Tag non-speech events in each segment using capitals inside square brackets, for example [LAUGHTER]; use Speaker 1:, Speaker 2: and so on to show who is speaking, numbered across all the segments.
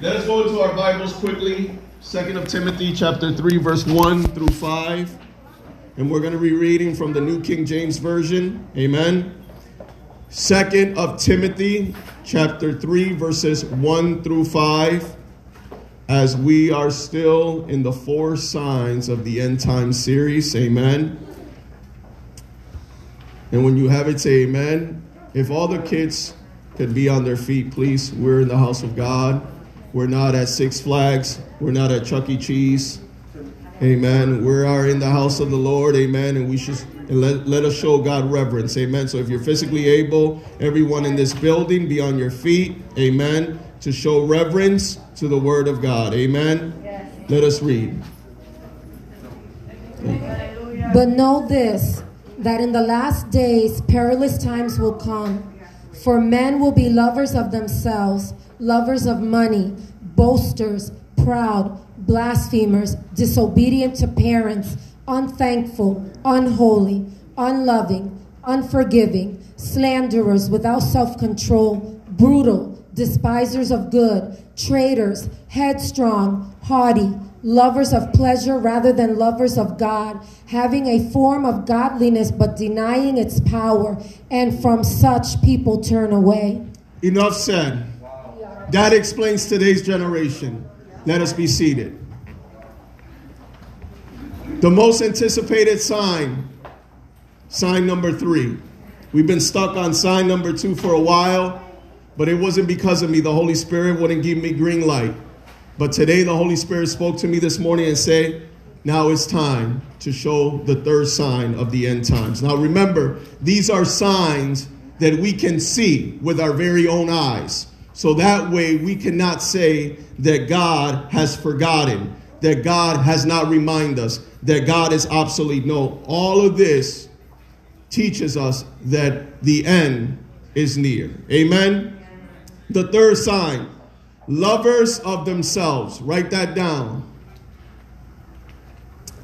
Speaker 1: Let us go into our Bibles quickly. Second of Timothy chapter 3 verse 1 through 5. And we're going to be reading from the New King James Version. Amen. Second of Timothy chapter 3 verses 1 through 5 as we are still in the four signs of the end time series. Amen. And when you have it, say amen. If all the kids could be on their feet, please. We're in the house of God. We're not at Six Flags. We're not at Chuck E. Cheese. Amen. We are in the house of the Lord. Amen. And we should and let, let us show God reverence. Amen. So if you're physically able, everyone in this building, be on your feet. Amen. To show reverence to the word of God. Amen. Yes. Let us read.
Speaker 2: But know this that in the last days perilous times will come. For men will be lovers of themselves lovers of money, boasters, proud, blasphemers, disobedient to parents, unthankful, unholy, unloving, unforgiving, slanderers without self control, brutal, despisers of good, traitors, headstrong, haughty, lovers of pleasure rather than lovers of God, having a form of godliness but denying its power, and from such people turn away.
Speaker 1: Enough said. That explains today's generation. Let us be seated. The most anticipated sign, sign number three. We've been stuck on sign number two for a while, but it wasn't because of me. The Holy Spirit wouldn't give me green light. But today, the Holy Spirit spoke to me this morning and said, Now it's time to show the third sign of the end times. Now remember, these are signs that we can see with our very own eyes. So that way we cannot say that God has forgotten, that God has not reminded us, that God is obsolete. No, all of this teaches us that the end is near. Amen. The third sign lovers of themselves. Write that down.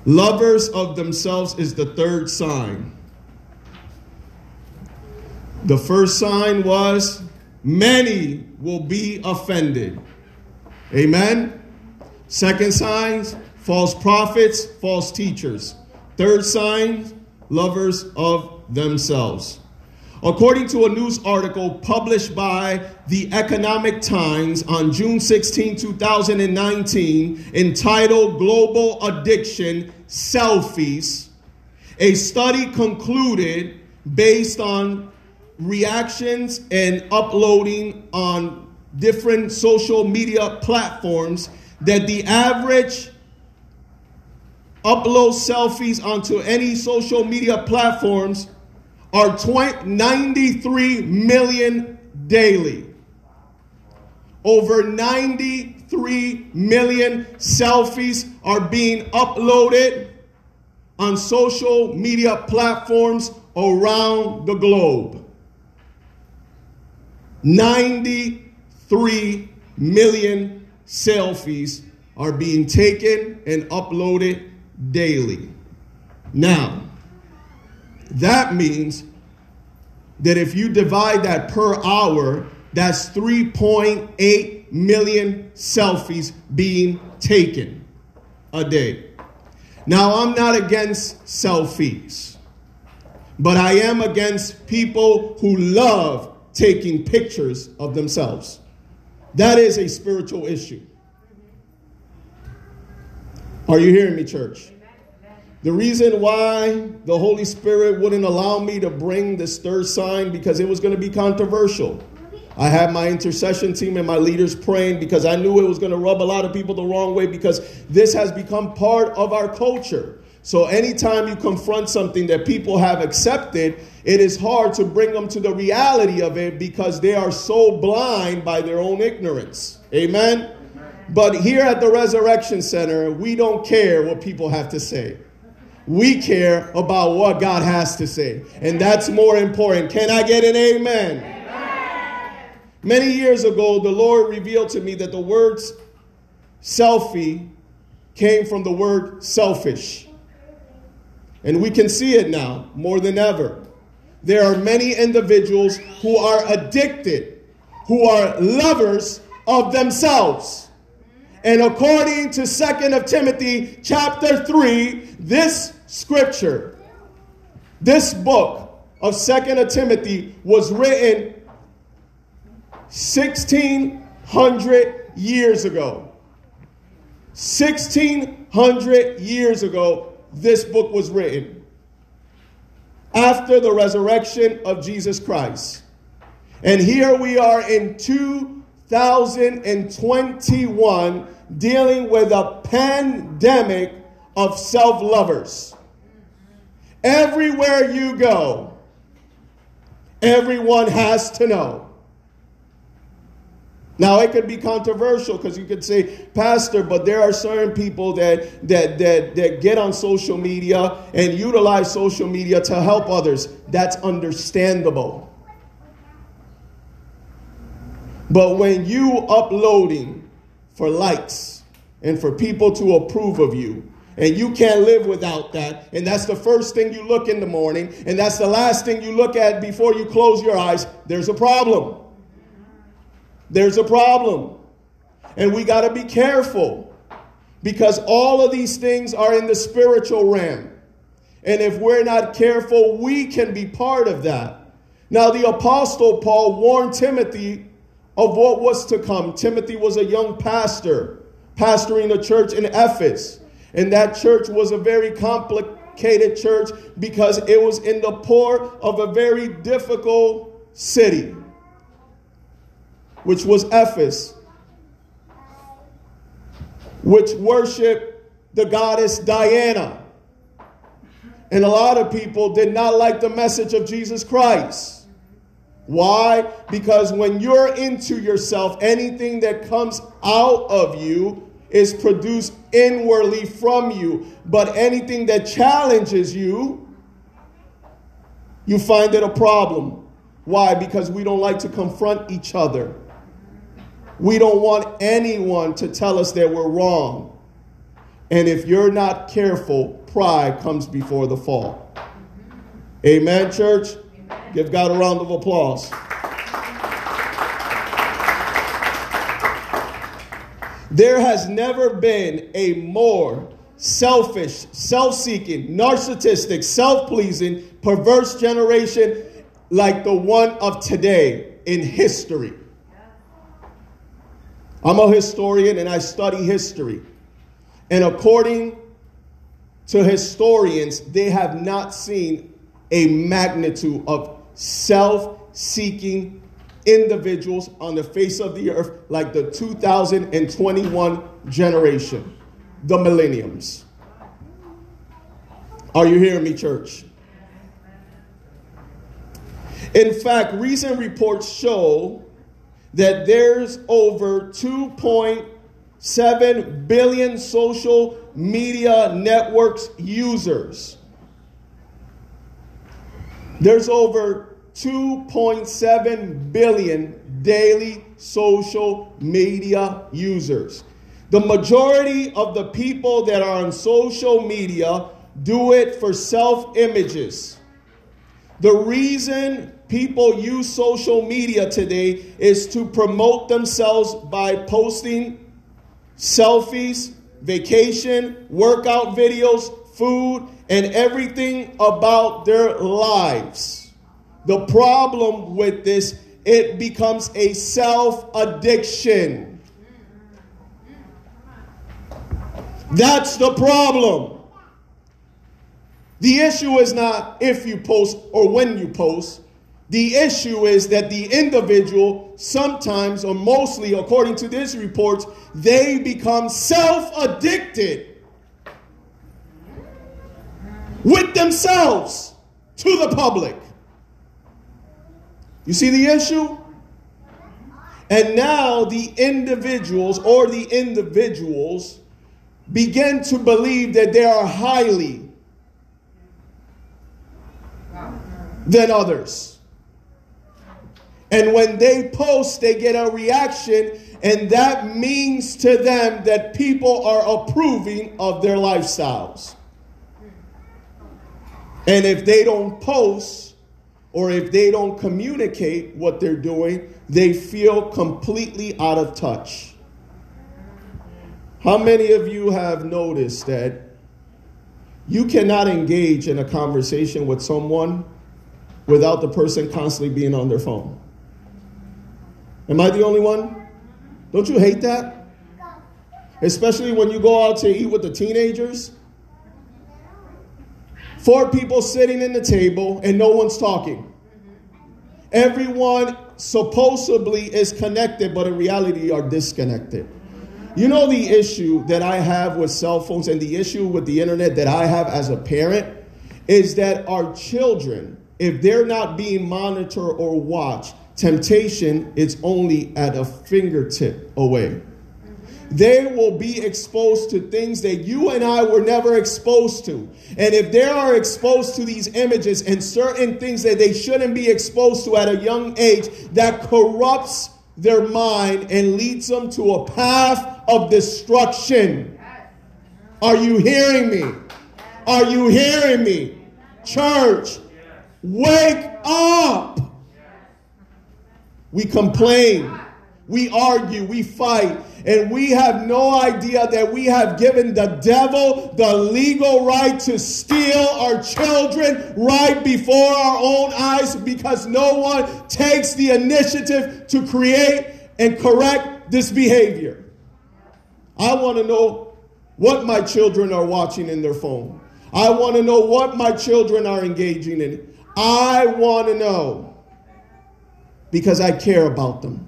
Speaker 1: Lovers of themselves is the third sign. The first sign was many will be offended. Amen. Second signs, false prophets, false teachers. Third sign, lovers of themselves. According to a news article published by the Economic Times on June 16, 2019, entitled Global Addiction Selfies, a study concluded based on reactions and uploading on different social media platforms that the average upload selfies onto any social media platforms are 20, 93 million daily. Over 93 million selfies are being uploaded on social media platforms around the globe. 93 million selfies are being taken and uploaded daily. Now, that means that if you divide that per hour, that's 3.8 million selfies being taken a day. Now, I'm not against selfies, but I am against people who love taking pictures of themselves. That is a spiritual issue. Are you hearing me, church? The reason why the Holy Spirit wouldn't allow me to bring this third sign because it was going to be controversial. I had my intercession team and my leaders praying because I knew it was going to rub a lot of people the wrong way because this has become part of our culture. So anytime you confront something that people have accepted, it is hard to bring them to the reality of it because they are so blind by their own ignorance. Amen? But here at the Resurrection Center, we don't care what people have to say. We care about what God has to say. And that's more important. Can I get an amen? amen? Many years ago, the Lord revealed to me that the words selfie came from the word selfish. And we can see it now more than ever there are many individuals who are addicted, who are lovers of themselves. And according to 2nd of Timothy chapter 3, this scripture, this book of 2nd of Timothy was written 1600 years ago. 1600 years ago, this book was written. After the resurrection of Jesus Christ. And here we are in 2021 dealing with a pandemic of self lovers. Everywhere you go, everyone has to know. Now it could be controversial because you could say, Pastor, but there are certain people that, that that that get on social media and utilize social media to help others. That's understandable. But when you uploading for likes and for people to approve of you, and you can't live without that, and that's the first thing you look in the morning, and that's the last thing you look at before you close your eyes, there's a problem. There's a problem. And we got to be careful because all of these things are in the spiritual realm. And if we're not careful, we can be part of that. Now, the Apostle Paul warned Timothy of what was to come. Timothy was a young pastor, pastoring a church in Ephesus. And that church was a very complicated church because it was in the port of a very difficult city, which was Ephesus, which worshiped the goddess Diana. And a lot of people did not like the message of Jesus Christ. Why? Because when you're into yourself, anything that comes out of you is produced inwardly from you. But anything that challenges you, you find it a problem. Why? Because we don't like to confront each other. We don't want anyone to tell us that we're wrong. And if you're not careful, pride comes before the fall. Amen, church? Give God a round of applause. There has never been a more selfish, self seeking, narcissistic, self pleasing, perverse generation like the one of today in history. I'm a historian and I study history. And according to historians, they have not seen a magnitude of self seeking individuals on the face of the earth like the 2021 generation, the millenniums. Are you hearing me, church? In fact, recent reports show that there's over 2.7 billion social media networks users. There's over 2.7 billion daily social media users. The majority of the people that are on social media do it for self images. The reason people use social media today is to promote themselves by posting selfies, vacation, workout videos, food, and everything about their lives. The problem with this, it becomes a self addiction. That's the problem. The issue is not if you post or when you post. The issue is that the individual, sometimes or mostly, according to this report, they become self addicted with themselves to the public. You see the issue? And now the individuals or the individuals begin to believe that they are highly than others. And when they post, they get a reaction, and that means to them that people are approving of their lifestyles. And if they don't post, or if they don't communicate what they're doing, they feel completely out of touch. How many of you have noticed that you cannot engage in a conversation with someone without the person constantly being on their phone? Am I the only one? Don't you hate that? Especially when you go out to eat with the teenagers. Four people sitting in the table and no one's talking. Everyone supposedly is connected, but in reality are disconnected. You know the issue that I have with cell phones and the issue with the internet that I have as a parent is that our children, if they're not being monitored or watched, temptation is only at a fingertip away. They will be exposed to things that you and I were never exposed to. And if they are exposed to these images and certain things that they shouldn't be exposed to at a young age, that corrupts their mind and leads them to a path of destruction. Are you hearing me? Are you hearing me? Church, wake up. We complain, we argue, we fight, and we have no idea that we have given the devil the legal right to steal our children right before our own eyes because no one takes the initiative to create and correct this behavior. I want to know what my children are watching in their phone. I want to know what my children are engaging in. I want to know because I care about them.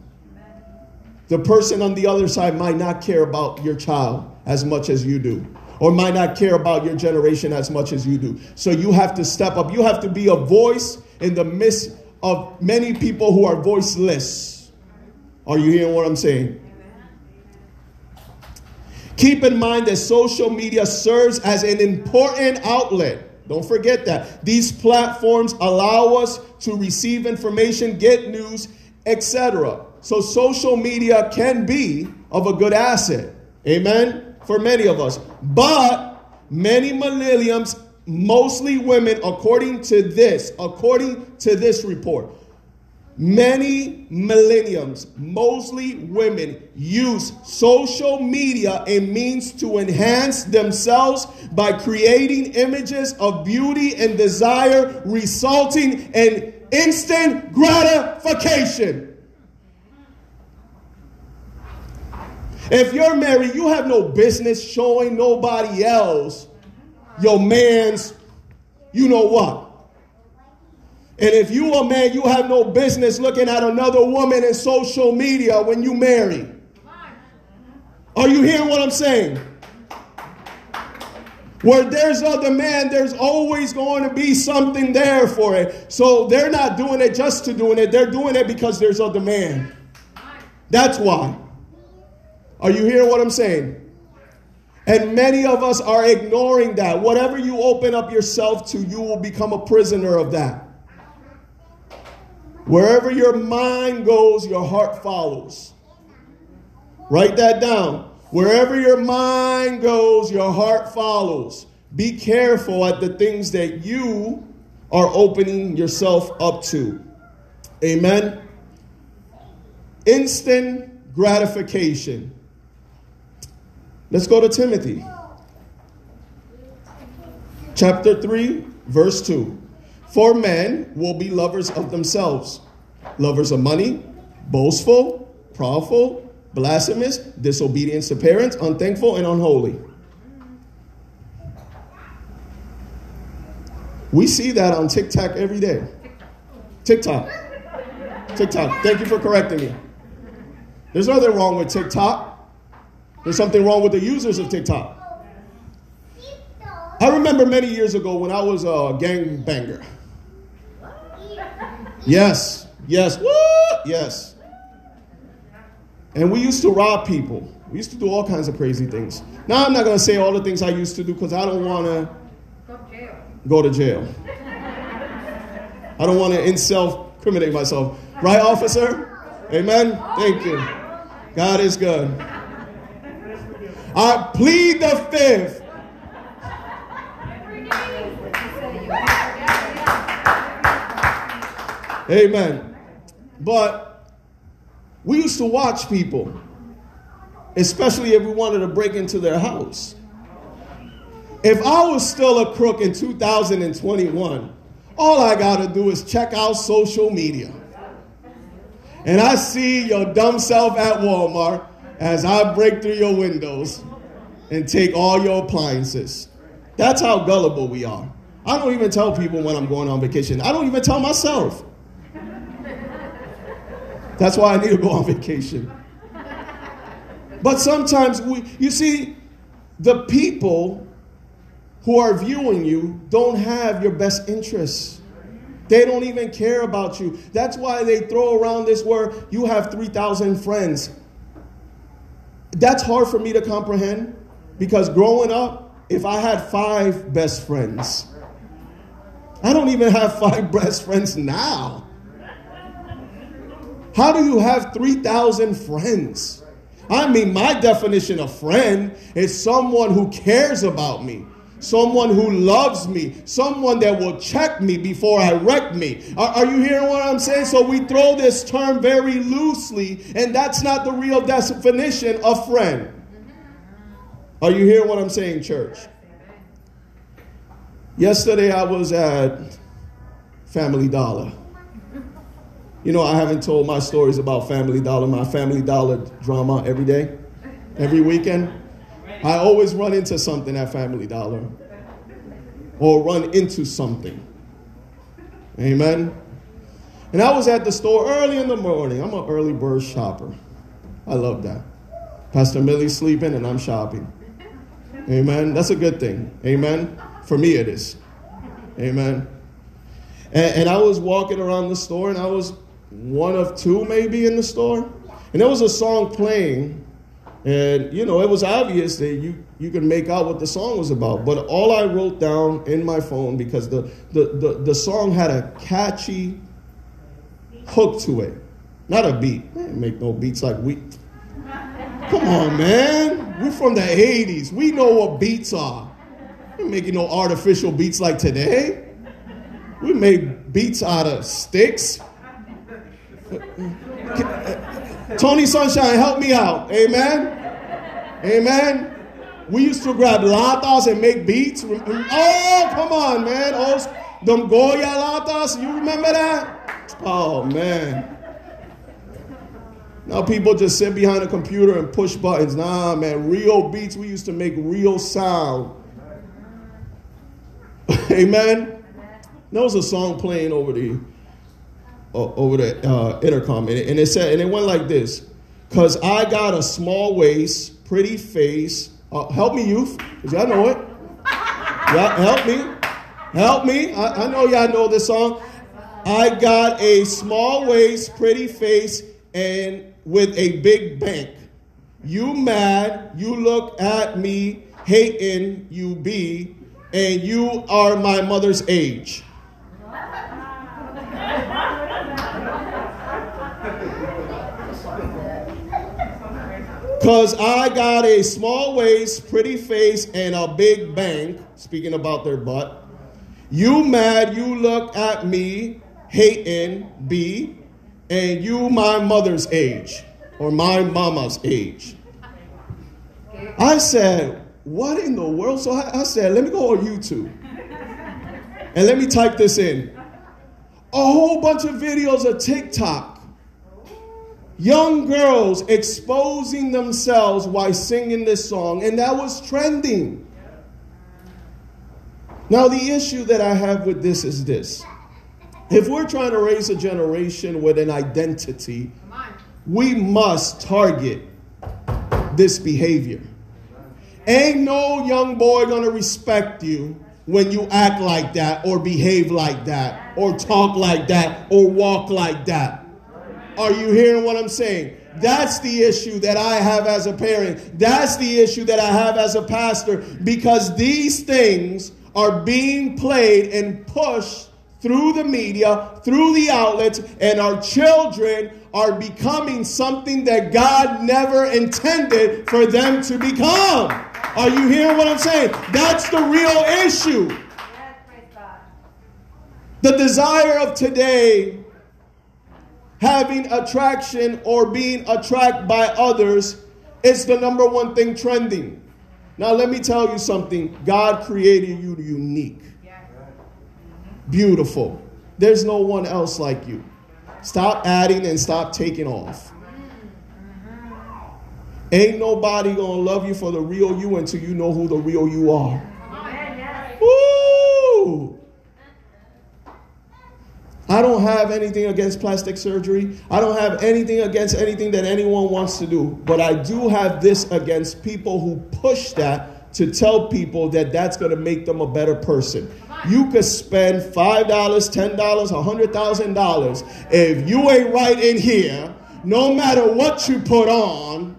Speaker 1: The person on the other side might not care about your child as much as you do, or might not care about your generation as much as you do. So you have to step up. You have to be a voice in the midst of many people who are voiceless. Are you hearing what I'm saying? Keep in mind that social media serves as an important outlet don't forget that. These platforms allow us to receive information, get news, etc. So social media can be of a good asset. Amen? For many of us. But many millenniums, mostly women, according to this, according to this report, Many millenniums, mostly women, use social media a means to enhance themselves by creating images of beauty and desire, resulting in instant gratification. If you're married, you have no business showing nobody else your man's, you know what. And if you a man, you have no business looking at another woman in social media when you marry. Are you hearing what I'm saying? Where there's other man, there's always going to be something there for it. So they're not doing it just to doing it. They're doing it because there's other man. That's why. Are you hearing what I'm saying? And many of us are ignoring that. Whatever you open up yourself to, you will become a prisoner of that. Wherever your mind goes, your heart follows. Write that down. Wherever your mind goes, your heart follows. Be careful at the things that you are opening yourself up to. Amen. Instant gratification. Let's go to Timothy. Chapter 3, verse 2. For men will be lovers of themselves, lovers of money, boastful, proudful, blasphemous, disobedient to parents, unthankful, and unholy. We see that on TikTok every day. TikTok. TikTok. Thank you for correcting me. There's nothing wrong with TikTok. There's something wrong with the users of TikTok. I remember many years ago when I was a gang banger. Yes, yes, what? Yes. And we used to rob people. We used to do all kinds of crazy things. Now I'm not going to say all the things I used to do because I don't want to go to jail. [LAUGHS] I don't want to self criminate myself. Right, officer? Amen? Thank you. God is good. I plead the fifth Amen. But we used to watch people, especially if we wanted to break into their house. If I was still a crook in 2021, all I got to do is check out social media. And I see your dumb self at Walmart as I break through your windows and take all your appliances. That's how gullible we are. I don't even tell people when I'm going on vacation. I don't even tell myself. That's why I need to go on vacation. But sometimes we, you see, the people who are viewing you don't have your best interests. They don't even care about you. That's why they throw around this word, you have 3,000 friends. That's hard for me to comprehend because growing up, if I had five best friends, I don't even have five [LAUGHS] best friends now. How do you have 3,000 friends? I mean, my definition of friend is someone who cares about me, someone who loves me, someone that will check me before I wreck me. Are, are, you hearing what I'm saying? So we throw this term very loosely, and that's not the real definition of friend. Are you hearing what I'm saying, church? Yesterday I was at Family Dollar. You know, I haven't told my stories about Family Dollar, my Family Dollar drama every day, every weekend. I always run into something at Family Dollar or run into something. Amen. And I was at the store early in the morning. I'm an early bird shopper. I love that. Pastor Millie's sleeping and I'm shopping. Amen. That's a good thing. Amen. For me, it is. Amen. And, and, I was walking around the store, and I was one of two maybe in the store. And there was a song playing, and you know, it was obvious that you, you could make out what the song was about. But all I wrote down in my phone, because the, the, the, the song had a catchy hook to it, not a beat. Make no beats like we. Come on, man. We're from the 80s. We know what beats are. We're making no artificial beats like today. We made beats out of sticks. Tony Sunshine, help me out. Amen. Amen. We used to grab latas and make beats. Oh, come on, man. Oh, them Goya latas. You remember that? Oh, man. Now people just sit behind a computer and push buttons. Nah, man. Real beats. We used to make real sound. [LAUGHS] Amen. There was a song playing over the over the uh, intercom, and it, and it said, and it went like this: "Cause I got a small waist, pretty face. Uh, help me, youth, cause y'all know it. Yeah, help me, help me. I, I know y'all know this song. I got a small waist, pretty face, and with a big bank. You mad? You look at me hating. You be." and you are my mother's age. Because I got a small waist, pretty face, and a big bank, speaking about their butt. You mad, you look at me, hating, B, and you my mother's age, or my mama's age. I said, what in the world? So I, I said, let me go on YouTube and let me type this in. A whole bunch of videos of TikTok. Young girls exposing themselves while singing this song, and that was trending. Now, the issue that I have with this is this. If we're trying to raise a generation with an identity, we must target this behavior. Ain't no young boy gonna respect you when you act like that or behave like that or talk like that or walk like that. Are you hearing what I'm saying? That's the issue that I have as a parent. That's the issue that I have as a pastor because these things are being played and pushed through the media, through the outlets, and our children are becoming something that God never intended for them to become. Are you hearing what I'm saying? That's the real issue. The desire of today having attraction or being attracted by others is the number one thing trending. Now, let me tell you something God created you unique, beautiful. There's no one else like you. Stop adding and stop taking off. Ain't nobody gonna love you for the real you until you know who the real you are. Woo! I don't have anything against plastic surgery. I don't have anything against anything that anyone wants to do. But I do have this against people who push that to tell people that that's going to make them a better person. You could spend $5, $10, $100,000. If you ain't right in here, no matter what you put on,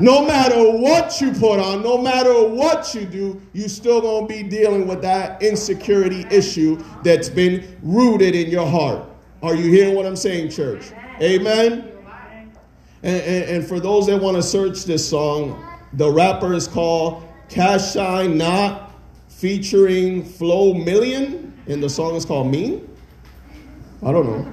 Speaker 1: no matter what you put on, no matter what you do, you still gonna be dealing with that insecurity issue that's been rooted in your heart. Are you hearing what I'm saying, church? Amen. And, and, and for those that want to search this song, the rapper is called Cash Shine Not, featuring Flo Million, and the song is called Mean. I don't know.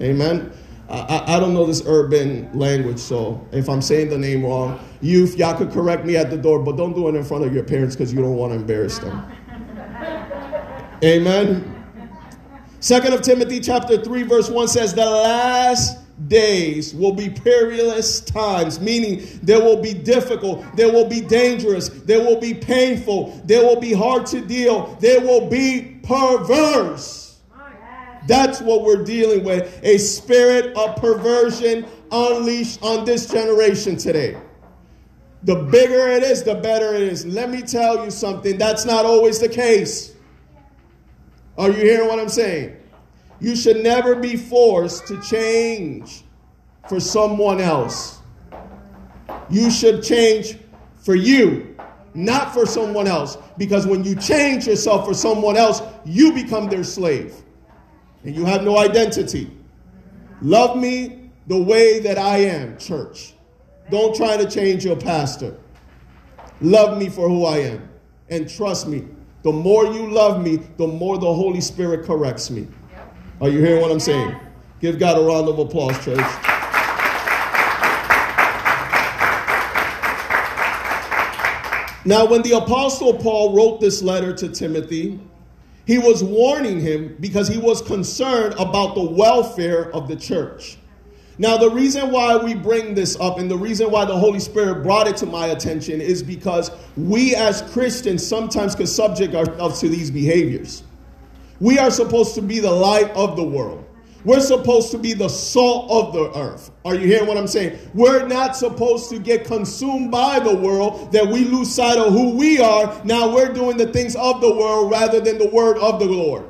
Speaker 1: Amen. I, I, don't know this urban language, so if I'm saying the name wrong, youth, y'all could correct me at the door, but don't do it in front of your parents because you don't want to embarrass them. Amen. Second of Timothy chapter 3, verse 1 says, The last days will be perilous times, meaning there will be difficult, there will be dangerous, there will be painful, there will be hard to deal, there will be perverse. That's what we're dealing with a spirit of perversion unleashed on this generation today. The bigger it is, the better it is. Let me tell you something, that's not always the case. Are you hearing what I'm saying? You should never be forced to change for someone else. You should change for you, not for someone else. Because when you change yourself for someone else, you become their slave and you have no identity. Love me the way that I am, church. Don't try to change your pastor. Love me for who I am. And trust me, the more you love me, the more the Holy Spirit corrects me. Are you hearing what I'm saying? Give God a round of applause, church. Now, when the Apostle Paul wrote this letter to Timothy, he was warning him because he was concerned about the welfare of the church. Now, the reason why we bring this up and the reason why the Holy Spirit brought it to my attention is because we as Christians sometimes could subject ourselves to these behaviors. We are supposed to be the light of the world. We're supposed to be the salt of the earth. Are you hearing what I'm saying? We're not supposed to get consumed by the world that we lose sight of who we are. Now we're doing the things of the world rather than the word of the Lord.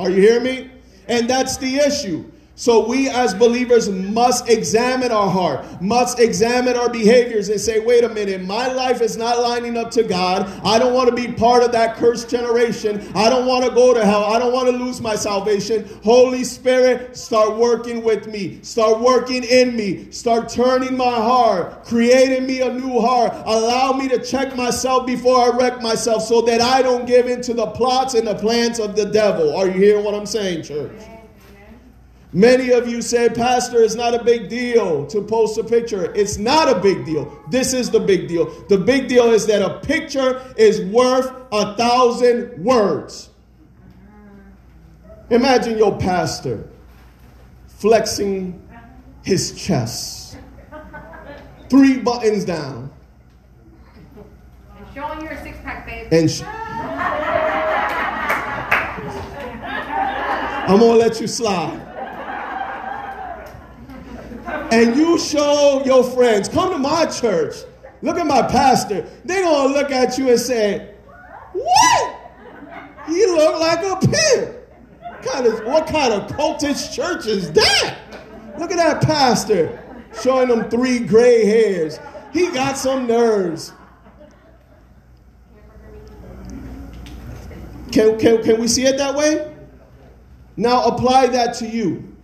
Speaker 1: Are you hearing me? And that's the issue. So we as believers must examine our heart, must examine our behaviors and say, wait a minute, my life is not lining up to God. I don't want to be part of that cursed generation. I don't want to go to hell. I don't want to lose my salvation. Holy Spirit, start working with me. Start working in me. Start turning my heart, creating me a new heart. Allow me to check myself before I wreck myself so that I don't give in to the plots and the plans of the devil. Are you hearing what I'm saying, church? Many of you say, Pastor, it's not a big deal to post a picture. It's not a big deal. This is the big deal. The big deal is that a picture is worth a thousand words. Imagine your pastor flexing his chest, three buttons down.
Speaker 3: And showing your six pack, babe.
Speaker 1: And sh- I'm going to let you slide and you show your friends, come to my church, look at my pastor, they're going to look at you and say, What? He look like a pimp. Kind of, what kind of cultish church is that? Look at that pastor showing them three gray hairs. He got some nerves. Can, can, can we see it that way? Now apply that to you.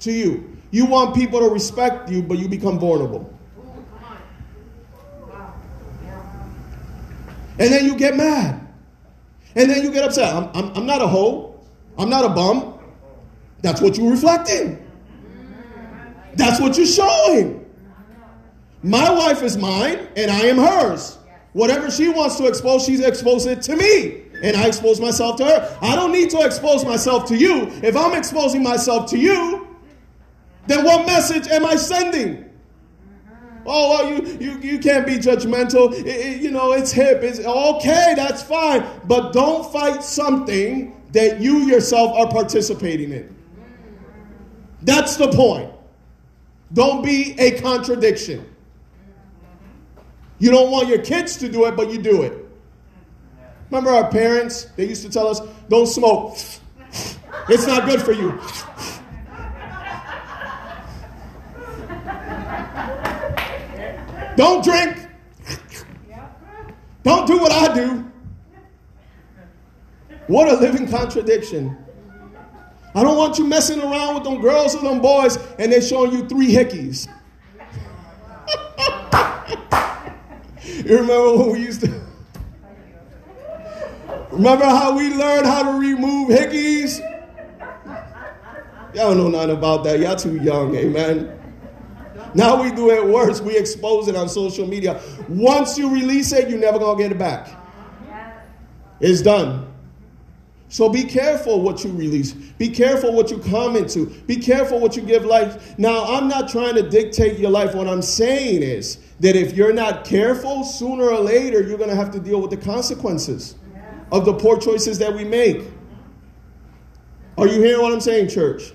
Speaker 1: To you. You want people to respect you, but you become vulnerable. And then you get mad. And then you get upset. I'm, I'm, I'm not a hoe. I'm not a bum. That's what you're reflecting. That's what you're showing. My wife is mine and I am hers. Whatever she wants to expose, she's exposed it to me. And I expose myself to her. I don't need to expose myself to you. If I'm exposing myself to you, then what message am I sending? Mm-hmm. Oh, well, you, you, you can't be judgmental. It, it, you know, it's hip. It's okay, that's fine. But don't fight something that you yourself are participating in. Mm-hmm. That's the point. Don't be a contradiction. You don't want your kids to do it, but you do it. Remember our parents? They used to tell us, don't smoke. It's not good for you. Don't drink. Don't do what I do. What a living contradiction. I don't want you messing around with them girls or them boys and they're showing you three hickeys. [LAUGHS] you remember when we used to. Remember how we learned how to remove hickeys? Y'all don't know nothing about that. Y'all too young, amen. Now we do it worse. We expose it on social media. Once you release it, you're never gonna get it back. It's done. So be careful what you release. Be careful what you comment to. Be careful what you give life. Now, I'm not trying to dictate your life. What I'm saying is that if you're not careful, sooner or later, you're going to have to deal with the consequences of the poor choices that we make. Are you hearing what I'm saying, church?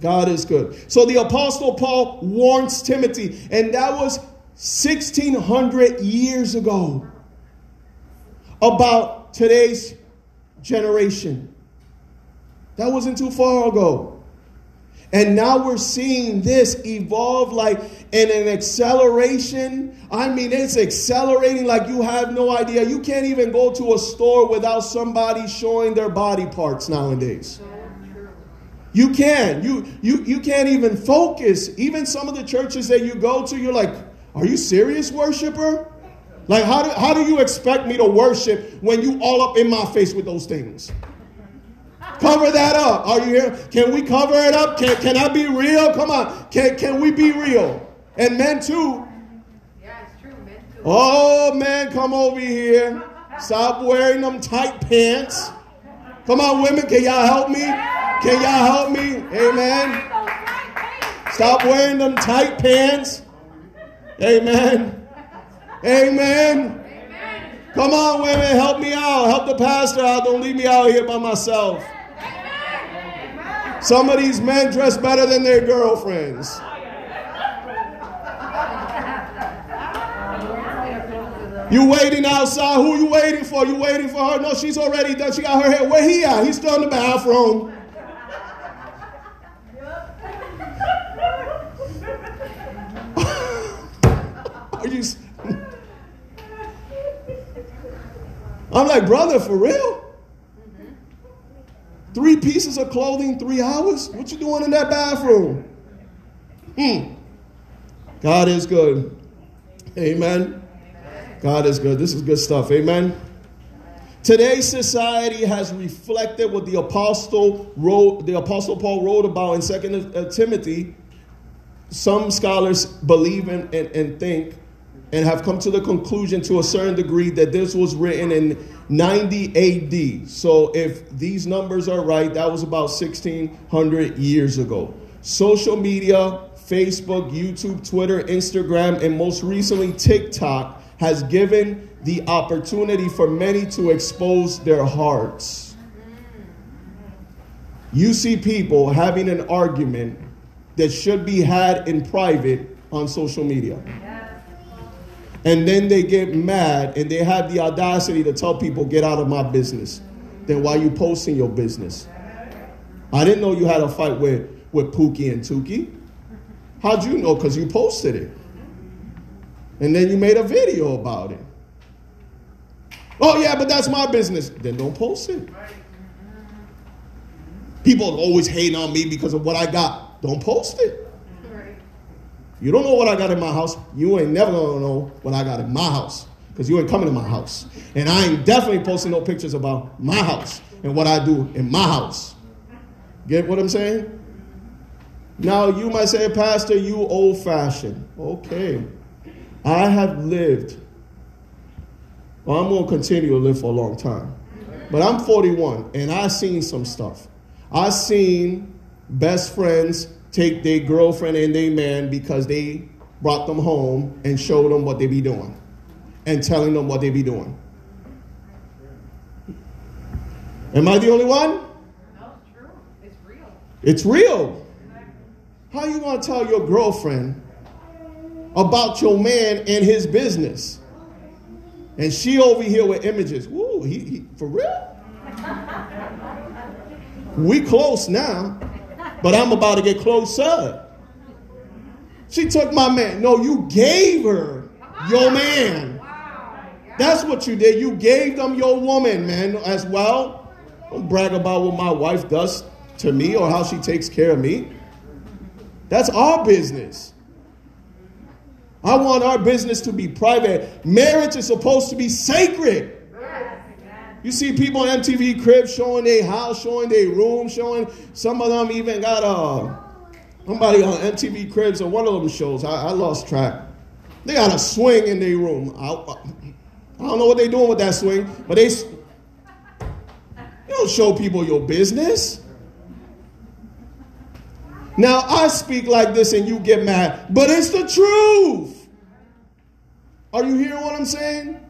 Speaker 1: God is good. So the Apostle Paul warns Timothy, and that was 1600 years ago about today's generation. That wasn't too far ago. And now we're seeing this evolve like in an acceleration. I mean, it's accelerating like you have no idea. You can't even go to a store without somebody showing their body parts nowadays. You can. You you you can't even focus. Even some of the churches that you go to, you're like, are you serious, worshiper? Like, how do, how do you expect me to worship when you all up in my face with those things? Cover that up. Are you here? Can we cover it up? Can, can I be real? Come on. Can, can we be real? And men too.
Speaker 3: Yeah, it's true, men too.
Speaker 1: Oh, man, come over here. Stop wearing them tight pants. Come on, women, can y'all help me? Can y'all help me? Amen. Stop wearing them tight pants. Amen. Amen. Come on, women, help me out. Help the pastor out. Don't leave me out here by myself. Some of these men dress better than their girlfriends. You waiting outside? Who you waiting for? You waiting for her? No, she's already done. She got her hair. Where he at? He's still in the bathroom. Are you? I'm like, brother, for real? Three pieces of clothing, three hours? What you doing in that bathroom? Hmm. God is good. Amen. God is good. This is good stuff. Amen. Today's society has reflected what the apostle wrote, the apostle Paul wrote about in Second Timothy. Some scholars believe and, and, and think and have come to the conclusion to a certain degree that this was written in 90 AD. So if these numbers are right, that was about 1600 years ago. Social media, Facebook, YouTube, Twitter, Instagram, and most recently TikTok has given the opportunity for many to expose their hearts. You see people having an argument that should be had in private on social media. And then they get mad and they have the audacity to tell people, get out of my business. Then why you posting your business? I didn't know you had a fight with, with Pookie and Tuki. How'd you know? Because you posted it. And then you made a video about it. Oh, yeah, but that's my business. Then don't post it. People always hate on me because of what I got. Don't post it. You don't know what I got in my house. You ain't never gonna know what I got in my house because you ain't coming to my house. And I ain't definitely posting no pictures about my house and what I do in my house. Get what I'm saying? Now, you might say, Pastor, you old fashioned. Okay. I have lived, well, I'm to continue to live for a long time. But I'm 41 and I've seen some stuff. I've seen best friends take their girlfriend and their man because they brought them home and showed them what they be doing and telling them what they be doing. Am I the only one?
Speaker 3: No, it's true. It's real.
Speaker 1: It's real. How you gonna tell your girlfriend about your man and his business? And she over here with images. Woo, he, he for real? [LAUGHS] we close now, but I'm about to get closer. She took my man. No, you gave her your man. That's what you did. You gave them your woman, man, as well. Don't brag about what my wife does to me or how she takes care of me. That's our business. I want our business to be private. Marriage is supposed to be sacred. You see people on MTV Cribs showing their house, showing their room, showing some of them even got uh, somebody on MTV Cribs or one of them shows. I, I lost track. They got a swing in their room. I, I don't know what they're doing with that swing, but they you don't show people your business. Now I speak like this and you get mad, but it's the truth. Are you hearing what I'm saying?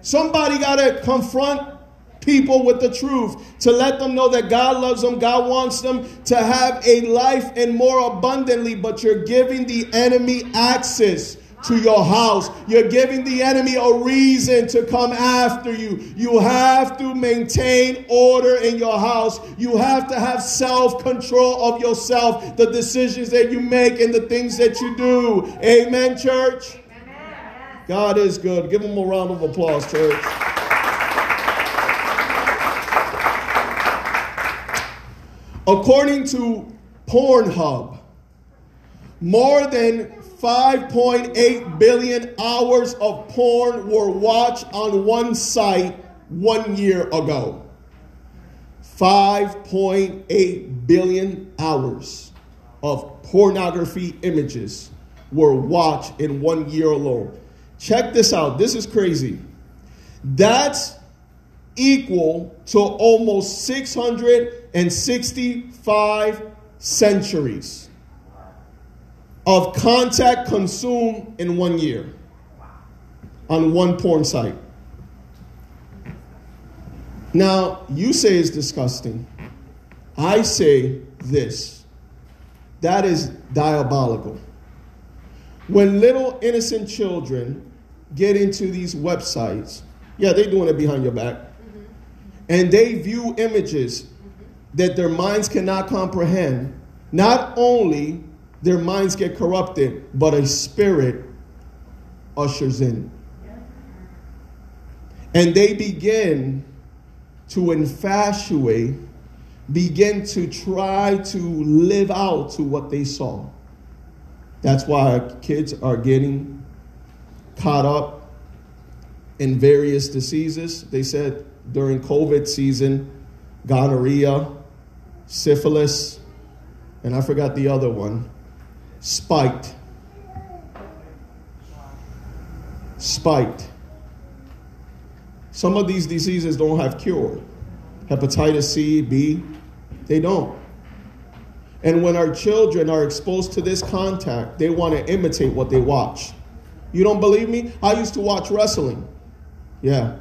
Speaker 1: Somebody got to confront people with the truth to let them know that God loves them, God wants them to have a life and more abundantly, but you're giving the enemy access to your house. You're giving the enemy a reason to come after you. You have to maintain order in your house. You have to have self control of yourself, the decisions that you make and the things that you do. Amen, church? God is good. Give him a round of applause, church. According to Pornhub, more than 5.8 billion hours of porn were watched on one site one year ago. 5.8 billion hours of pornography images were watched in one year alone. Check this out. This is crazy. That's equal to almost 665 centuries of contact consumed in one year on one porn site. Now, you say it's disgusting. I say this that is diabolical. When little innocent children get into these websites, yeah, they're doing it behind your back, mm-hmm. and they view images that their minds cannot comprehend, not only their minds get corrupted, but a spirit ushers in. And they begin to infatuate, begin to try to live out to what they saw. That's why our kids are getting caught up in various diseases. They said during COVID season, gonorrhea, syphilis, and I forgot the other one spiked. Spiked. Some of these diseases don't have cure. Hepatitis C, B, they don't. And when our children are exposed to this contact, they want to imitate what they watch. You don't believe me? I used to watch wrestling. Yeah.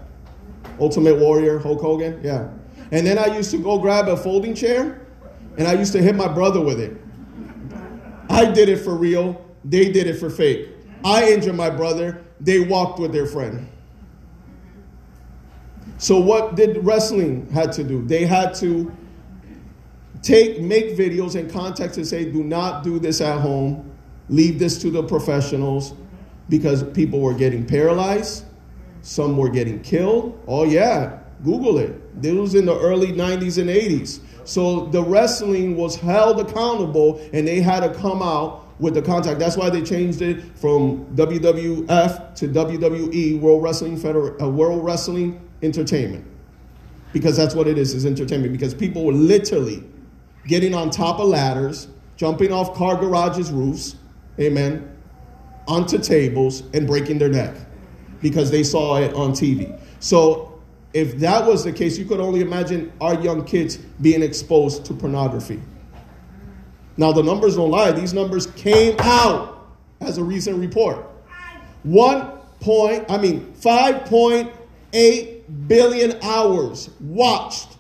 Speaker 1: Ultimate Warrior, Hulk Hogan. Yeah. And then I used to go grab a folding chair and I used to hit my brother with it. I did it for real, they did it for fake. I injured my brother, they walked with their friend. So what did wrestling had to do? They had to take make videos and context and say, do not do this at home. Leave this to the professionals because people were getting paralyzed. Some were getting killed. Oh yeah, Google it. This was in the early 90s and 80s. So the wrestling was held accountable and they had to come out with the contact. That's why they changed it from WWF to WWE, World Wrestling Feder- uh, World Wrestling Entertainment. Because that's what it is, is entertainment. Because people were literally getting on top of ladders, jumping off car garages' roofs, amen, onto tables and breaking their neck because they saw it on TV. So, if that was the case, you could only imagine our young kids being exposed to pornography. Now, the numbers don't lie. These numbers came out as a recent report. One point, I mean, 5.8 billion hours watched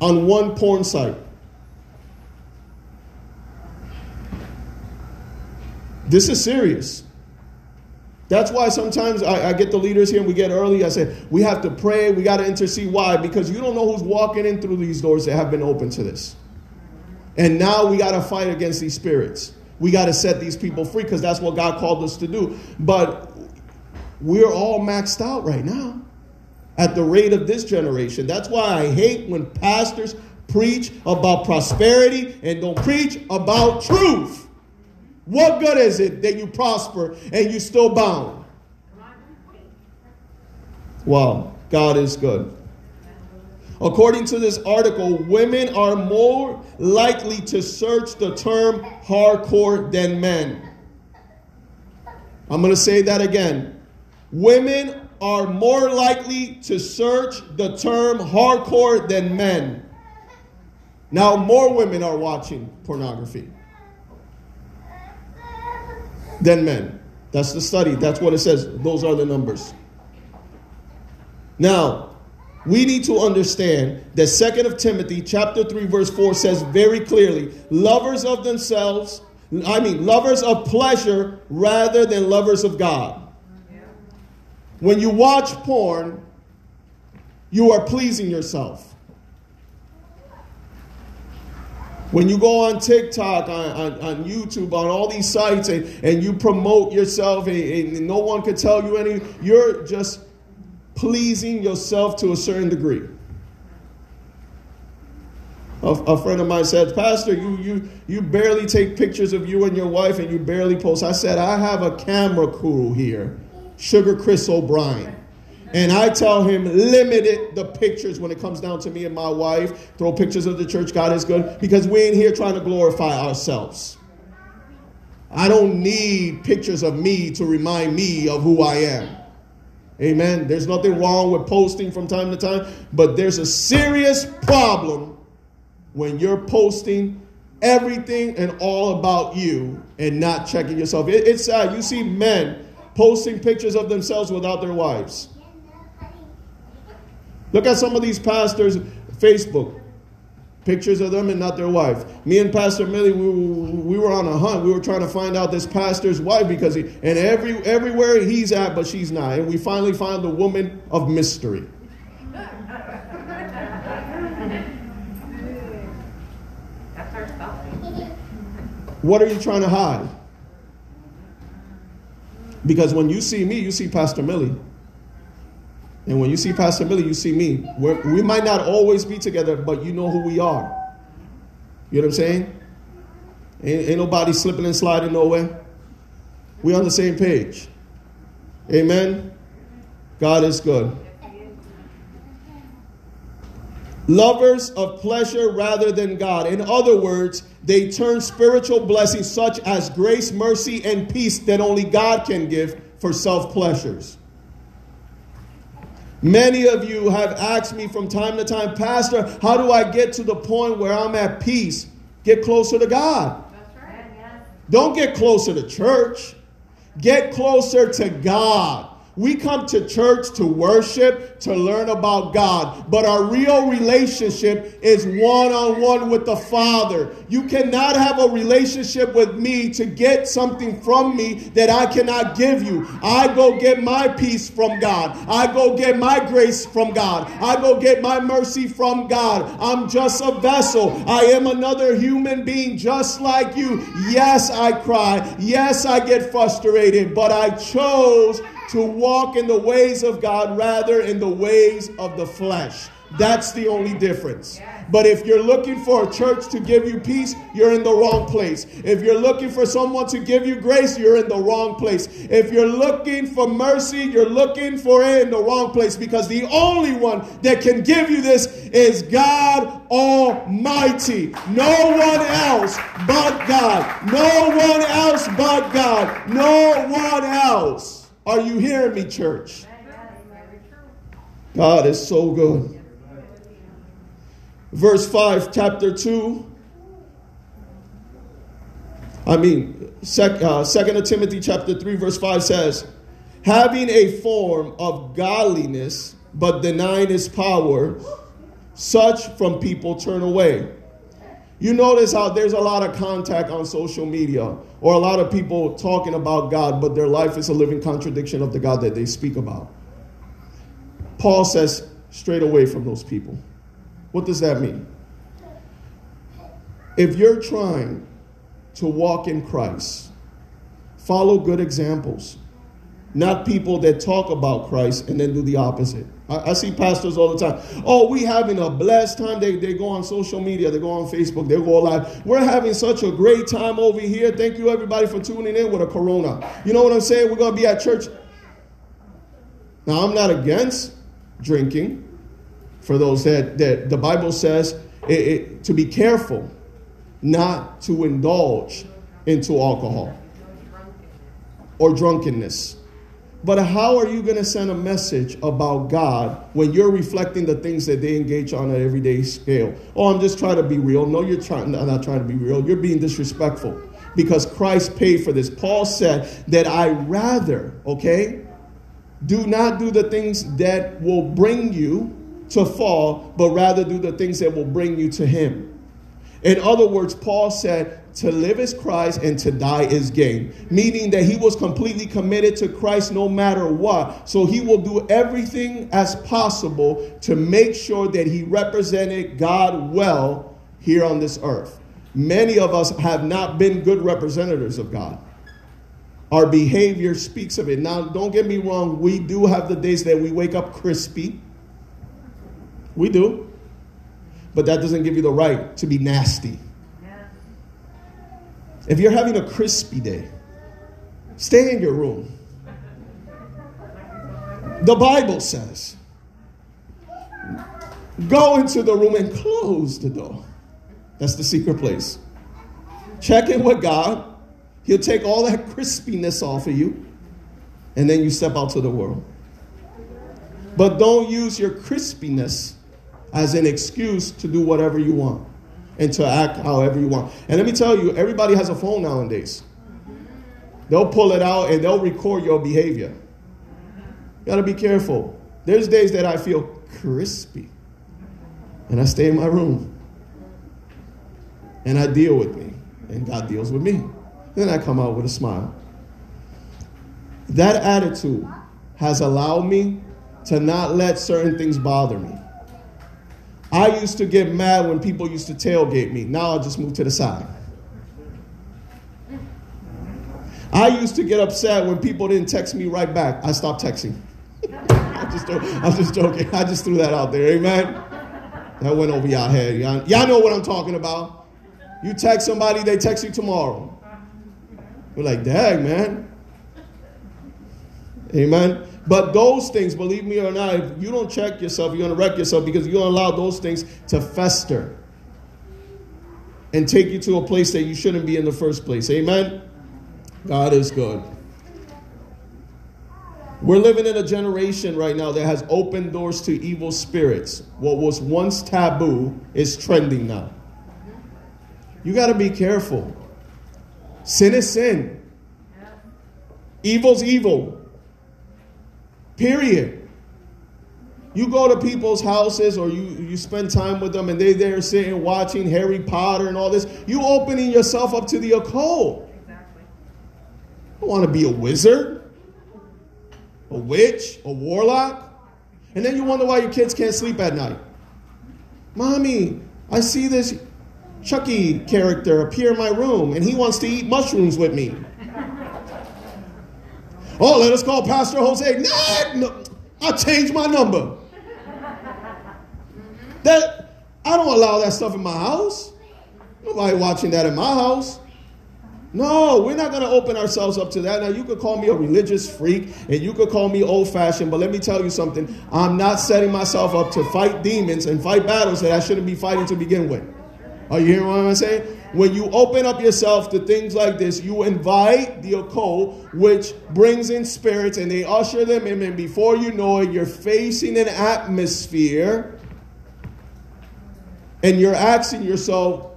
Speaker 1: on one porn site. This is serious. That's why sometimes I, I, get the leaders here and we get early. I say, we have to pray, we got to intercede. Why? Because you don't know who's walking in through these doors that have been open to this. And now we got to fight against these spirits. We got to set these people free because that's what God called us to do. But we're all maxed out right now at the rate of this generation. That's why I hate when pastors preach about prosperity and don't preach about truth. What good is it that you prosper and you still bound? Wow, God is good. According to this article, women are more likely to search the term hardcore than men. I'm going to say that again. Women are more likely to search the term hardcore than men. Now, more women are watching pornography than men. That's the study. That's what it says. Those are the numbers. Now, we need to understand that Second of Timothy chapter 3 verse 4 says very clearly, lovers of themselves, I mean lovers of pleasure rather than lovers of God. When you watch porn, you are pleasing yourself. When you go on TikTok, on, on, on, YouTube, on all these sites, and, and you promote yourself, and, and no one can tell you any, you're just pleasing yourself to a certain degree. A, a, friend of mine said, Pastor, you, you, you barely take pictures of you and your wife and you barely post. I said, I have a camera crew here, Sugar Chris O'Brien. And I tell him, limit it, the pictures when it comes down to me and my wife. Throw pictures of the church, God is good, because we ain't here trying to glorify ourselves. I don't need pictures of me to remind me of who I am. Amen. There's nothing wrong with posting from time to time, but there's a serious problem when you're posting everything and all about you and not checking yourself. It, it's sad. You see men posting pictures of themselves without their wives. Look at some of these pastors' Facebook pictures of them and not their wife. Me and Pastor Millie, we, we were on a hunt. We were trying to find out this pastor's wife because he, and every everywhere he's at, but she's not. And we finally found the woman of mystery. What are you trying to hide? Because when you see me, you see Pastor Millie. And when you see Pastor Millie, you see me. We're, we might not always be together, but you know who we are. You know what I'm saying? Ain't, ain't nobody slipping and sliding nowhere. We're on the same page. Amen. God is good. Lovers of pleasure rather than God. In other words, they turn spiritual blessings such as grace, mercy, and peace that only God can give for self pleasures. Many of you have asked me from time to time, Pastor, how do I get to the point where I'm at peace? Get closer to God. Right. Don't get closer to church. Get closer to God. We come to church to worship, to learn about God, but our real relationship is one on one with the Father. You cannot have a relationship with me to get something from me that I cannot give you. I go get my peace from God, I go get my grace from God, I go get my mercy from God. I'm just a vessel. I am another human being just like you. Yes, I cry. Yes, I get frustrated, but I chose to walk in the ways of God rather in the ways of the flesh. That's the only difference. But if you're looking for a church to give you peace, you're in the wrong place. If you're looking for someone to give you grace, you're in the wrong place. If you're looking for mercy, you're looking for it in the wrong place because the only one that can give you this is God Almighty. No one else but God. No one else but God. No one else. Are you hearing me, church? God is so good verse 5, chapter 2. I mean, uh, 2 Timothy chapter 3, verse 5 says, having a form of godliness, but denying its power, such from people turn away. You notice how there's a lot of contact on social media or a lot of people talking about God, but their life is a living contradiction of the God that they speak about. Paul says, straight away from those people. What does that mean? If you're trying to walk in Christ, follow good examples, not people that talk about Christ and then do the opposite. I, I, see pastors all the time. Oh, we having a blessed time. They, they go on social media, they go on Facebook, they go live. We're having such a great time over here. Thank you, everybody, for tuning in with a corona. You know what I'm saying? We're going to be at church. Now, I'm not against drinking for those that, that the Bible says it, it, to be careful not to indulge into alcohol or drunkenness. But how are you going to send a message about God when you're reflecting the things that they engage on an everyday scale? Oh, I'm just trying to be real. No, you're trying, not trying to be real. You're being disrespectful because Christ paid for this. Paul said that I rather, okay, do not do the things that will bring you to fall, but rather do the things that will bring you to Him. In other words, Paul said, to live is Christ and to die is gain, meaning that he was completely committed to Christ no matter what. So he will do everything as possible to make sure that he represented God well here on this earth. Many of us have not been good representatives of God. Our behavior speaks of it. Now, don't get me wrong, we do have the days that we wake up crispy we do. But that doesn't give you the right to be nasty. If you're having a crispy day, stay in your room. The Bible says, go into the room and close the door. That's the secret place. Check in with God. He'll take all that crispiness off of you, and then you step out to the world. But don't use your crispiness as an excuse to do whatever you want and to act however you want. And let me tell you, everybody has a phone nowadays. They'll pull it out and they'll record your behavior. You gotta be careful. There's days that I feel crispy and I stay in my room and I deal with me and God deals with me. Then I come out with a smile. That attitude has allowed me to not let certain things bother me. I used to get mad when people used to tailgate me. Now I just move to the side. I used to get upset when people didn't text me right back. I stopped texting. [LAUGHS] I'm, just, I'm just joking. I just threw that out there. Amen. That went over y'all head. Y'all, y'all know what I'm talking about. You text somebody, they text you tomorrow. We're like, dang, man. Amen. But those things, believe me or not, if you don't check yourself, you're going to wreck yourself because to allow those things to fester and take you to a place that you shouldn't be in the first place. Amen? God is good. We're living in a generation right now that has opened doors to evil spirits. What was once taboo is trending now. You got to be careful. Sin is sin. Evil's evil. Period. You go to people's houses or you, you spend time with them and they there sitting watching Harry Potter and all this. You opening yourself up to the occult. Exactly. You want to be a wizard, a witch, a warlock. And then you wonder why your kids can't sleep at night. Mommy, I see this Chucky character appear in my room and he wants to eat mushrooms with me. Oh, let us call Pastor Jose. No, no I changed my number. That I don't allow that stuff in my house. Nobody watching that in my house. No, we're not going to open ourselves up to that. Now, you could call me a religious freak and you could call me old fashioned, but let me tell you something. I'm not setting myself up to fight demons and fight battles that I shouldn't be fighting to begin with. Are you hearing what I'm saying? When you open up yourself to things like this, you invite the occult, which brings in spirits and they usher them in, and before you know it, you're facing an atmosphere and you're asking yourself,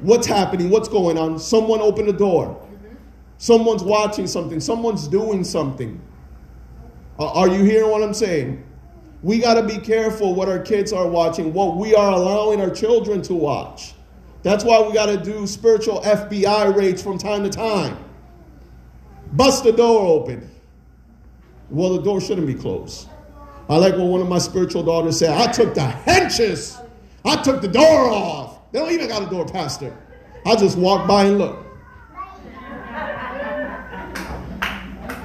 Speaker 1: what's happening, what's going on. Someone opened the door. Someone's watching something. Someone's doing something. Uh, are you hearing what I'm saying? We got to be careful what our kids are watching, what we are allowing our children to watch. That's why we got to do spiritual FBI raids from time to time. Bust the door open. Well, the door shouldn't be closed. I like what one of my spiritual daughters said I took the hinges, I took the door off. They don't even got a door, Pastor. I just walk by and look.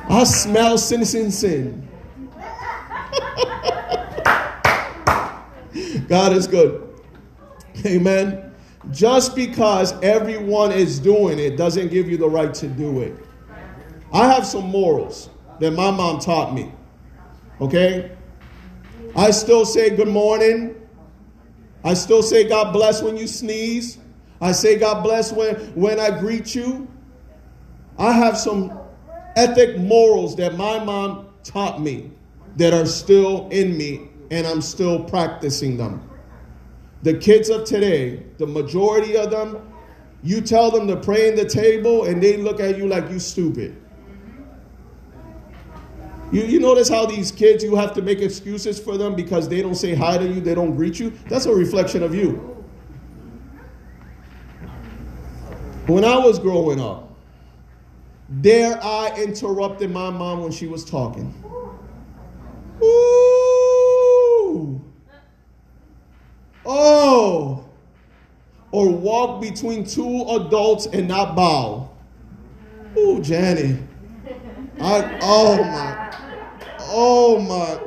Speaker 1: I smell sin, sin, sin. [LAUGHS] God is good. Amen. Just because everyone is doing it doesn't give you the right to do it. I have some morals that my mom taught me. Okay? I still say good morning I still say God bless when you sneeze. I say God bless when, when I greet you. I have some ethic morals that my mom taught me that are still in me, and I'm still practicing them. The kids of today, the majority of them, you tell them to pray in the table, and they look at you like you stupid. You, you notice how these kids, you have to make excuses for them because they don't say hi to you, they don't greet you? That's a reflection of you. When I was growing up, dare I interrupted my mom when she was talking? Ooh. Oh. Or walk between two adults and not bow. Ooh, Jenny. I, oh my, oh my.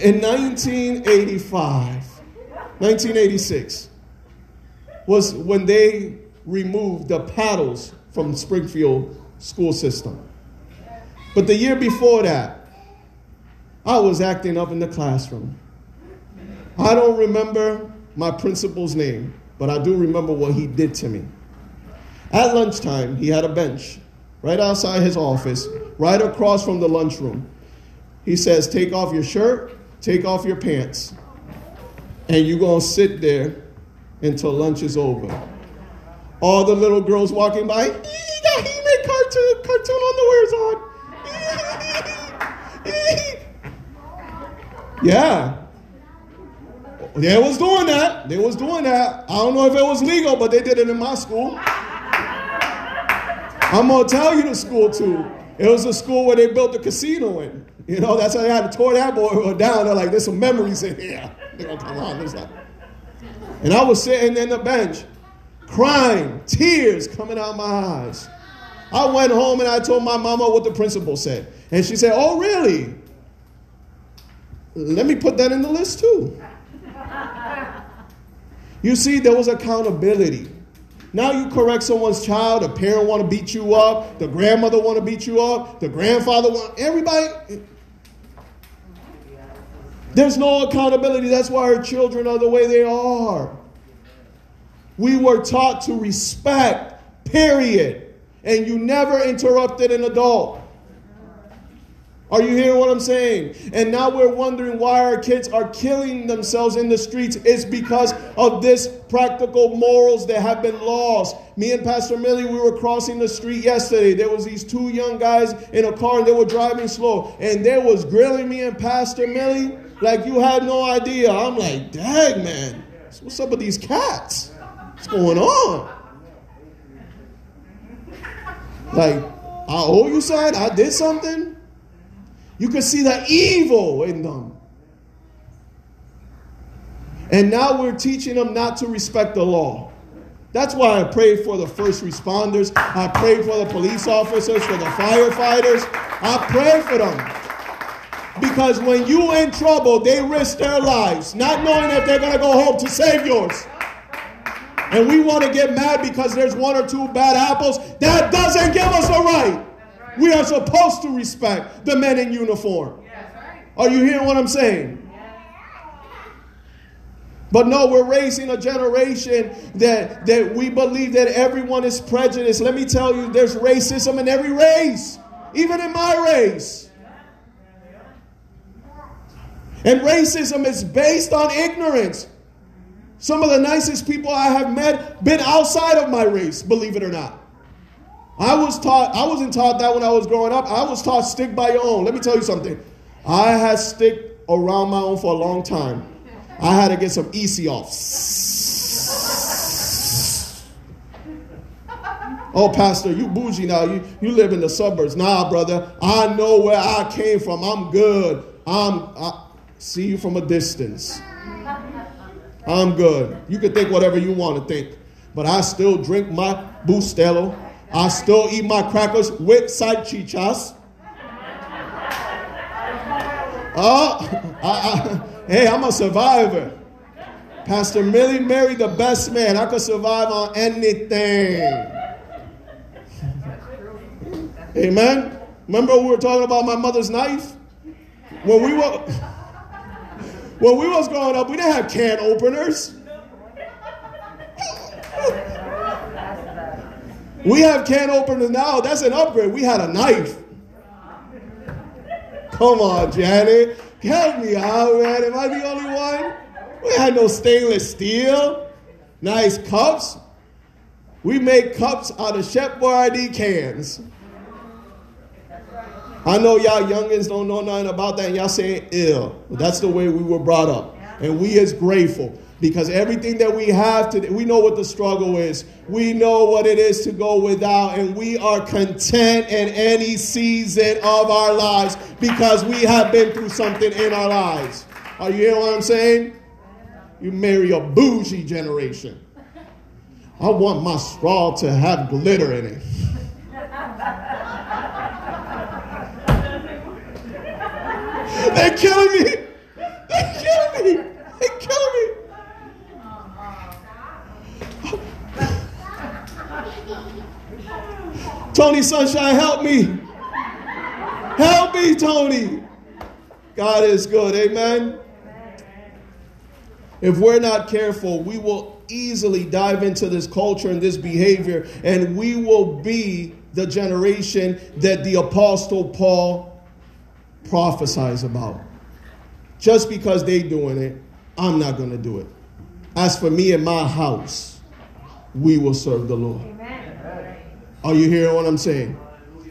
Speaker 1: In 1985, 1986 was when they removed the paddles from Springfield school system. But the year before that, I was acting up in the classroom. I don't remember my principal's name, but I do remember what he did to me. At lunchtime, he had a bench right outside his office, right across from the lunchroom. He says, Take off your shirt, take off your pants, and you're going to sit there until lunch is over. All the little girls walking by, he made cartoon, cartoon underwears on. yeah. They was doing that. They was doing that. I don't know if it was legal, but they did it in my school. I'm gonna tell you the school too. It was a school where they built the casino in. You know, that's how they had to tore that boy down. They're like, there's some memories in here. [LAUGHS] They're like, come on, there's that. And I was sitting in the bench, crying, tears coming out my eyes. I went home and I told my mama what the principal said. And she said, Oh, really? Let me put that in the list too. You see, there was accountability. Now you correct someone's child, a parent want to beat you up, the grandmother want to beat you up, the grandfather want everybody. There's no accountability. That's why our children are the way they are. We were taught to respect, period. And you never interrupted an adult. Are you hearing what I'm saying? And now we're wondering why our kids are killing themselves in the streets. It's because of this practical morals that have been lost. Me and Pastor Millie, we were crossing the street yesterday. There was these two young guys in a car and they were driving slow. And they was grilling me and Pastor Millie like you had no idea. I'm like, dang man, what's up with these cats? What's going on? Like, I owe you something? I did something? You could see the evil in them. And now we're teaching them not to respect the law. That's why I pray for the first responders. I pray for the police officers, for the firefighters. I pray for them. Because when you in trouble, they risk their lives, not knowing if they're going to go home to save yours. And we want to get mad because there's one or two bad apples. That doesn't give us a right. We are supposed to respect the men in uniform. Are you hearing what I'm saying? But no, we're raising a generation that, that we believe that everyone is prejudiced. Let me tell you, there's racism in every race, even in my race. And racism is based on ignorance. Some of the nicest people I have met been outside of my race, believe it or not. I was taught, I wasn't taught that when I was growing up. I was taught stick by your own. Let me tell you something. I had stick around my own for a long time. I had to get some EC off. Oh, Pastor, you bougie now. You, you live in the suburbs. Nah, brother. I know where I came from. I'm good. I'm I see you from a distance. I'm good. You can think whatever you want to think. But I still drink my Bustelo. I still eat my crackers with salchichas. Oh, uh, I, I, hey, I'm a survivor. Pastor Millie married the best man. I could survive on anything. Amen. Remember we were talking about my mother's knife? When we were when we was growing up, we didn't have can openers. We have can openers now. That's an upgrade. We had a knife. Come on, Janet. Help me out, man. Am I the only one? We had no stainless steel. Nice cups. We make cups out of Chef Boyardee cans. I know y'all youngins don't know nothing about that, and y'all saying ill. That's the way we were brought up. And we is grateful because everything that we have today, we know what the struggle is. We know what it is to go without, and we are content in any season of our lives because we have been through something in our lives. Are you hearing what I'm saying? You marry a bougie generation. I want my straw to have glitter in it. [LAUGHS] They're killing me. They're killing me. They're killing me. Tony Sunshine, help me. Help me, Tony. God is good. Amen. If we're not careful, we will easily dive into this culture and this behavior, and we will be the generation that the Apostle Paul prophesies about. Just because they're doing it, I'm not going to do it. As for me and my house, we will serve the Lord. Are you hearing what I'm saying?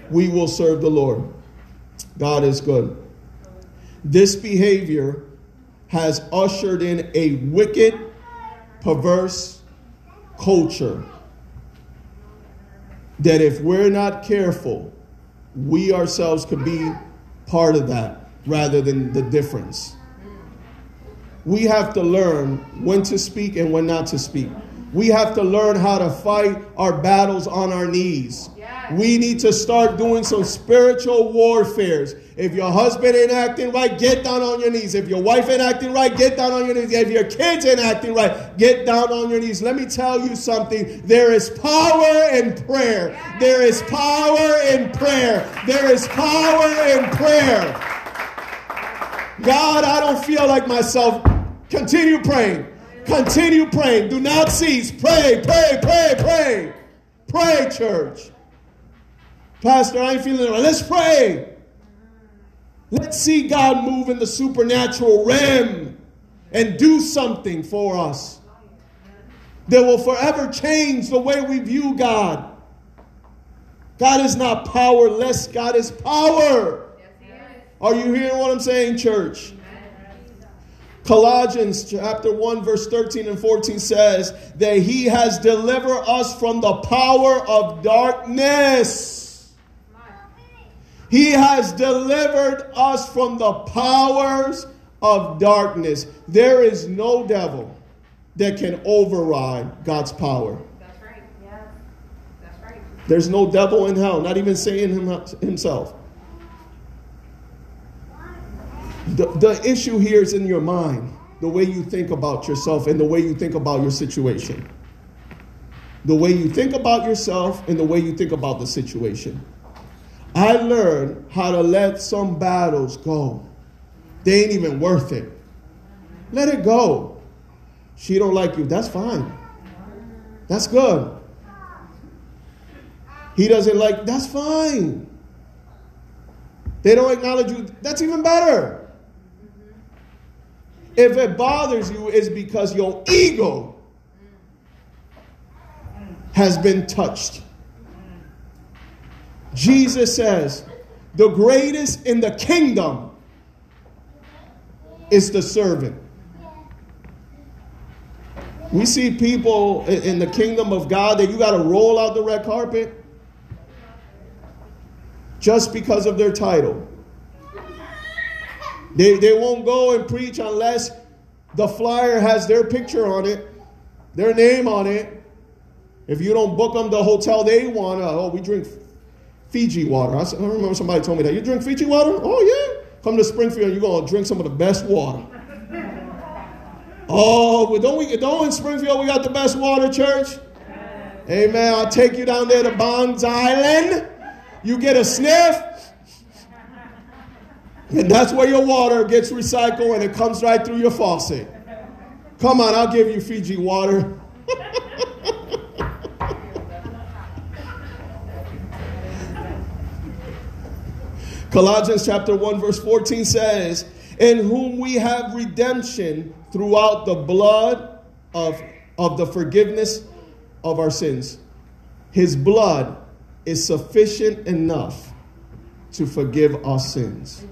Speaker 1: We will serve the Lord. God is good. This behavior has ushered in a wicked, perverse culture that if we're not careful, we ourselves could be part of that rather than the difference. We have to learn when to speak and when not to speak. We have to learn how to fight our battles on our knees. We need to start doing some spiritual warfares. If your husband ain't acting right, get down on your knees. If your wife ain't acting right, get down on your knees. If your kids ain't acting right, get down on your knees. Let me tell you something. There is power in prayer. There is power in prayer. There is power in prayer. God, I don't feel like myself. Continue praying. Continue praying. Do not cease. Pray, pray, pray, pray. Pray, church. Pastor, I ain't feeling it. Let's pray. Let's see God move in the supernatural realm and do something for us that will forever change the way we view God. God is not powerless, God is power. Are you hearing what I'm saying, church? Colossians chapter 1 verse 13 and 14 says that he has delivered us from the power of darkness. He has delivered us from the powers of darkness. There is no devil that can override God's power.
Speaker 3: That's right. Yeah. That's right.
Speaker 1: There's no devil in hell, not even Satan himself. The the issue here is in your mind, the way you think about yourself and the way you think about your situation. The way you think about yourself and the way you think about the situation. I learned how to let some battles go. They ain't even worth it. Let it go. She don't like you. That's fine. That's good. He doesn't like, that's fine. They don't acknowledge you. That's even better. If it bothers you, it's because your ego has been touched. Jesus says, the greatest in the kingdom is the servant. We see people in the kingdom of God that you got to roll out the red carpet just because of their title. They, they won't go and preach unless the flyer has their picture on it, their name on it. If you don't book them the hotel they want, uh, oh, we drink Fiji water. I, I remember somebody told me that. You drink Fiji water? Oh, yeah. Come to Springfield, and you're going to drink some of the best water. Oh, don't we? Don't in Springfield we got the best water, church? Amen. I'll take you down there to Bondi's Island. You get a sniff, and that's where your water gets recycled and it comes right through your faucet. Come on, I'll give you Fiji water. [LAUGHS] Colossians chapter 1 verse 14 says, "In whom we have redemption throughout the blood of, of the forgiveness of our sins." His blood is sufficient enough to forgive our sins.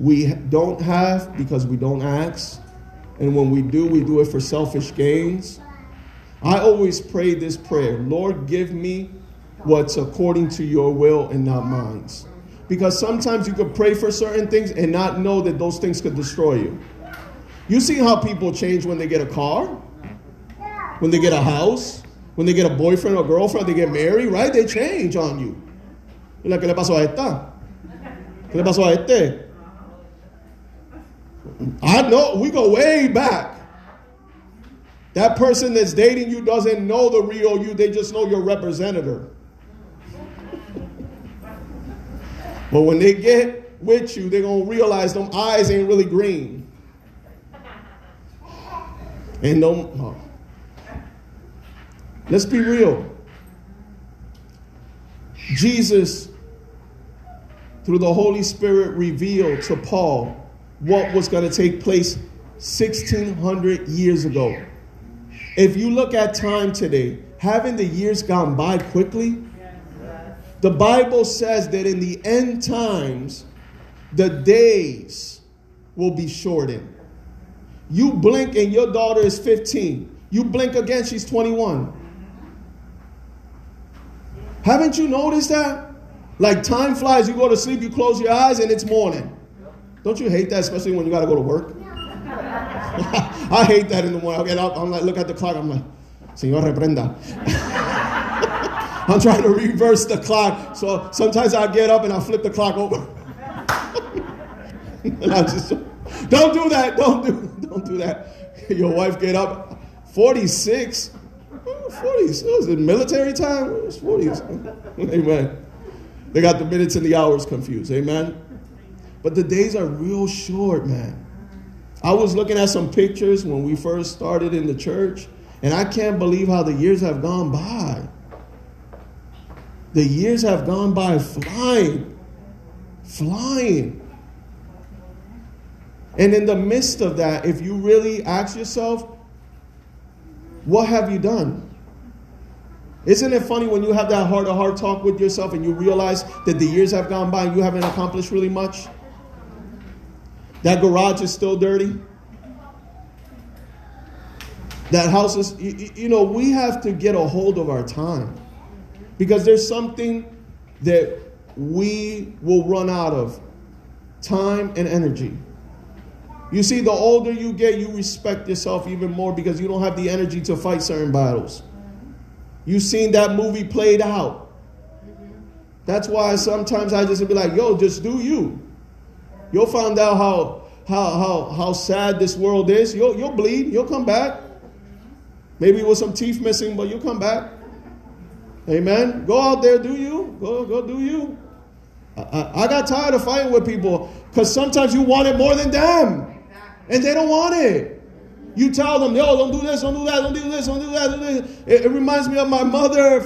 Speaker 1: We don't have because we don't ask, and when we do, we do it for selfish gains. I always pray this prayer Lord, give me what's according to your will and not mine because sometimes you could pray for certain things and not know that those things could destroy you. You see how people change when they get a car, when they get a house, when they get a boyfriend or girlfriend, they get married, right? They change on you. ¿qué le pasó a esta? ¿Qué le pasó a este? I know, we go way back. That person that's dating you doesn't know the real you, they just know your representative. But when they get with you, they're going to realize them eyes ain't really green. And. Oh. Let's be real. Jesus, through the Holy Spirit, revealed to Paul what was going to take place 1600 years ago. If you look at time today, haven't the years gone by quickly? The Bible says that in the end times, the days will be shortened. You blink and your daughter is 15. You blink again, she's 21. Haven't you noticed that? Like time flies, you go to sleep, you close your eyes, and it's morning. Don't you hate that, especially when you got to go to work? [LAUGHS] I hate that in the morning. I get up, I'm like, look at the clock, I'm like, Señor, reprenda. [LAUGHS] I'm trying to reverse the clock. So sometimes I get up and I flip the clock over. [LAUGHS] and I just don't do that. Don't do don't do that. Your wife get up 46. 40s. Was it military time? It was 40s. Amen. They got the minutes and the hours confused. Amen. But the days are real short, man. I was looking at some pictures when we first started in the church, and I can't believe how the years have gone by. The years have gone by flying, flying. And in the midst of that, if you really ask yourself, what have you done? Isn't it funny when you have that heart to heart talk with yourself and you realize that the years have gone by and you haven't accomplished really much? That garage is still dirty. That house is, you, you know, we have to get a hold of our time. Because there's something that we will run out of time and energy. You see, the older you get, you respect yourself even more because you don't have the energy to fight certain battles. You've seen that movie played out. That's why sometimes I just be like, yo, just do you. You'll find out how how how how sad this world is, you'll you'll bleed. You'll come back. Maybe with some teeth missing, but you'll come back. Amen. Go out there, do you? Go go do you. I, I, I got tired of fighting with people because sometimes you want it more than them, and they don't want it. You tell them, yo, don't do this, don't do that, don't do this, don't do that. Don't do this. It, it reminds me of my mother.